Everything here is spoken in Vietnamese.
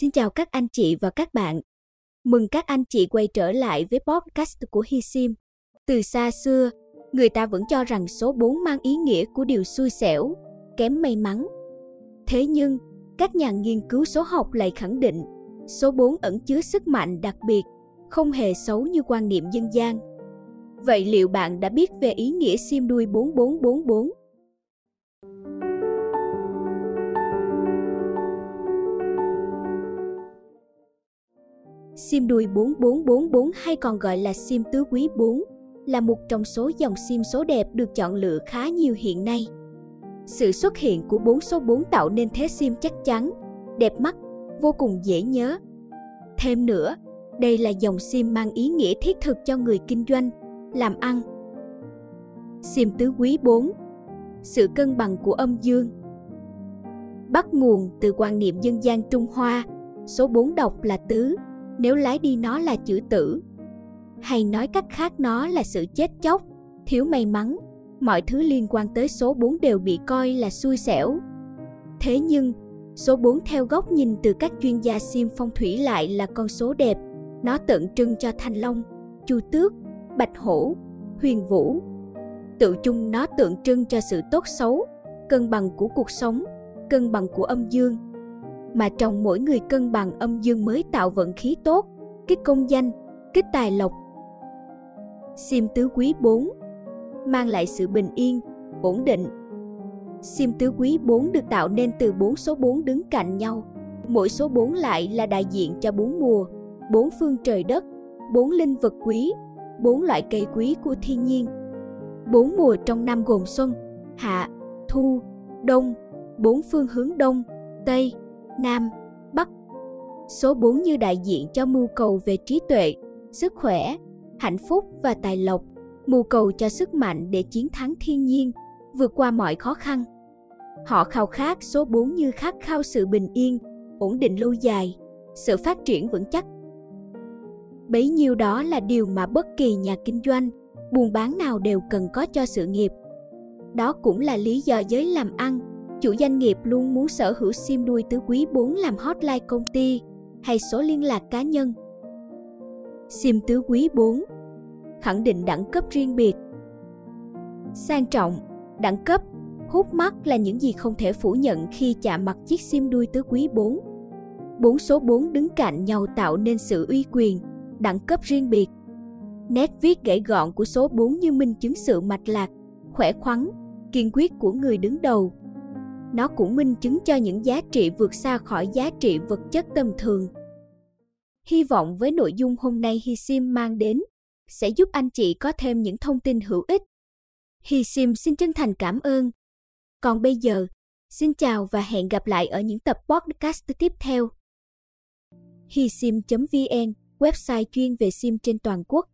Xin chào các anh chị và các bạn. Mừng các anh chị quay trở lại với podcast của Hi Sim. Từ xa xưa, người ta vẫn cho rằng số 4 mang ý nghĩa của điều xui xẻo, kém may mắn. Thế nhưng, các nhà nghiên cứu số học lại khẳng định số 4 ẩn chứa sức mạnh đặc biệt, không hề xấu như quan niệm dân gian. Vậy liệu bạn đã biết về ý nghĩa sim đuôi 4444? Sim đuôi 4444 hay còn gọi là sim tứ quý 4 là một trong số dòng sim số đẹp được chọn lựa khá nhiều hiện nay. Sự xuất hiện của bốn số 4 tạo nên thế sim chắc chắn, đẹp mắt, vô cùng dễ nhớ. Thêm nữa, đây là dòng sim mang ý nghĩa thiết thực cho người kinh doanh, làm ăn. Sim tứ quý 4 Sự cân bằng của âm dương Bắt nguồn từ quan niệm dân gian Trung Hoa, số 4 đọc là tứ, nếu lái đi nó là chữ tử. Hay nói cách khác nó là sự chết chóc, thiếu may mắn, mọi thứ liên quan tới số 4 đều bị coi là xui xẻo. Thế nhưng, số 4 theo góc nhìn từ các chuyên gia sim phong thủy lại là con số đẹp. Nó tượng trưng cho thanh long, chu tước, bạch hổ, huyền vũ. Tự chung nó tượng trưng cho sự tốt xấu, cân bằng của cuộc sống, cân bằng của âm dương. Mà trong mỗi người cân bằng âm dương mới tạo vận khí tốt, kích công danh, kích tài lộc. Sim tứ quý 4 mang lại sự bình yên, ổn định. Sim tứ quý 4 được tạo nên từ 4 số 4 đứng cạnh nhau. Mỗi số 4 lại là đại diện cho 4 mùa, 4 phương trời đất, 4 linh vật quý, 4 loại cây quý của thiên nhiên. 4 mùa trong năm gồm xuân, hạ, thu, đông, 4 phương hướng đông, tây, nam, bắc. Số 4 như đại diện cho mưu cầu về trí tuệ, sức khỏe, hạnh phúc và tài lộc mưu cầu cho sức mạnh để chiến thắng thiên nhiên, vượt qua mọi khó khăn. Họ khao khát số 4 như khát khao sự bình yên, ổn định lâu dài, sự phát triển vững chắc. Bấy nhiêu đó là điều mà bất kỳ nhà kinh doanh, buôn bán nào đều cần có cho sự nghiệp. Đó cũng là lý do giới làm ăn, chủ doanh nghiệp luôn muốn sở hữu sim đuôi tứ quý 4 làm hotline công ty hay số liên lạc cá nhân. Sim tứ quý 4 khẳng định đẳng cấp riêng biệt. Sang trọng, đẳng cấp, hút mắt là những gì không thể phủ nhận khi chạm mặt chiếc sim đuôi tứ quý 4. Bốn số 4 đứng cạnh nhau tạo nên sự uy quyền, đẳng cấp riêng biệt. Nét viết gãy gọn của số 4 như minh chứng sự mạch lạc, khỏe khoắn, kiên quyết của người đứng đầu. Nó cũng minh chứng cho những giá trị vượt xa khỏi giá trị vật chất tầm thường. Hy vọng với nội dung hôm nay Hi Sim mang đến sẽ giúp anh chị có thêm những thông tin hữu ích. Hi Sim xin chân thành cảm ơn. Còn bây giờ, xin chào và hẹn gặp lại ở những tập podcast tiếp theo. hisim.vn, website chuyên về sim trên toàn quốc.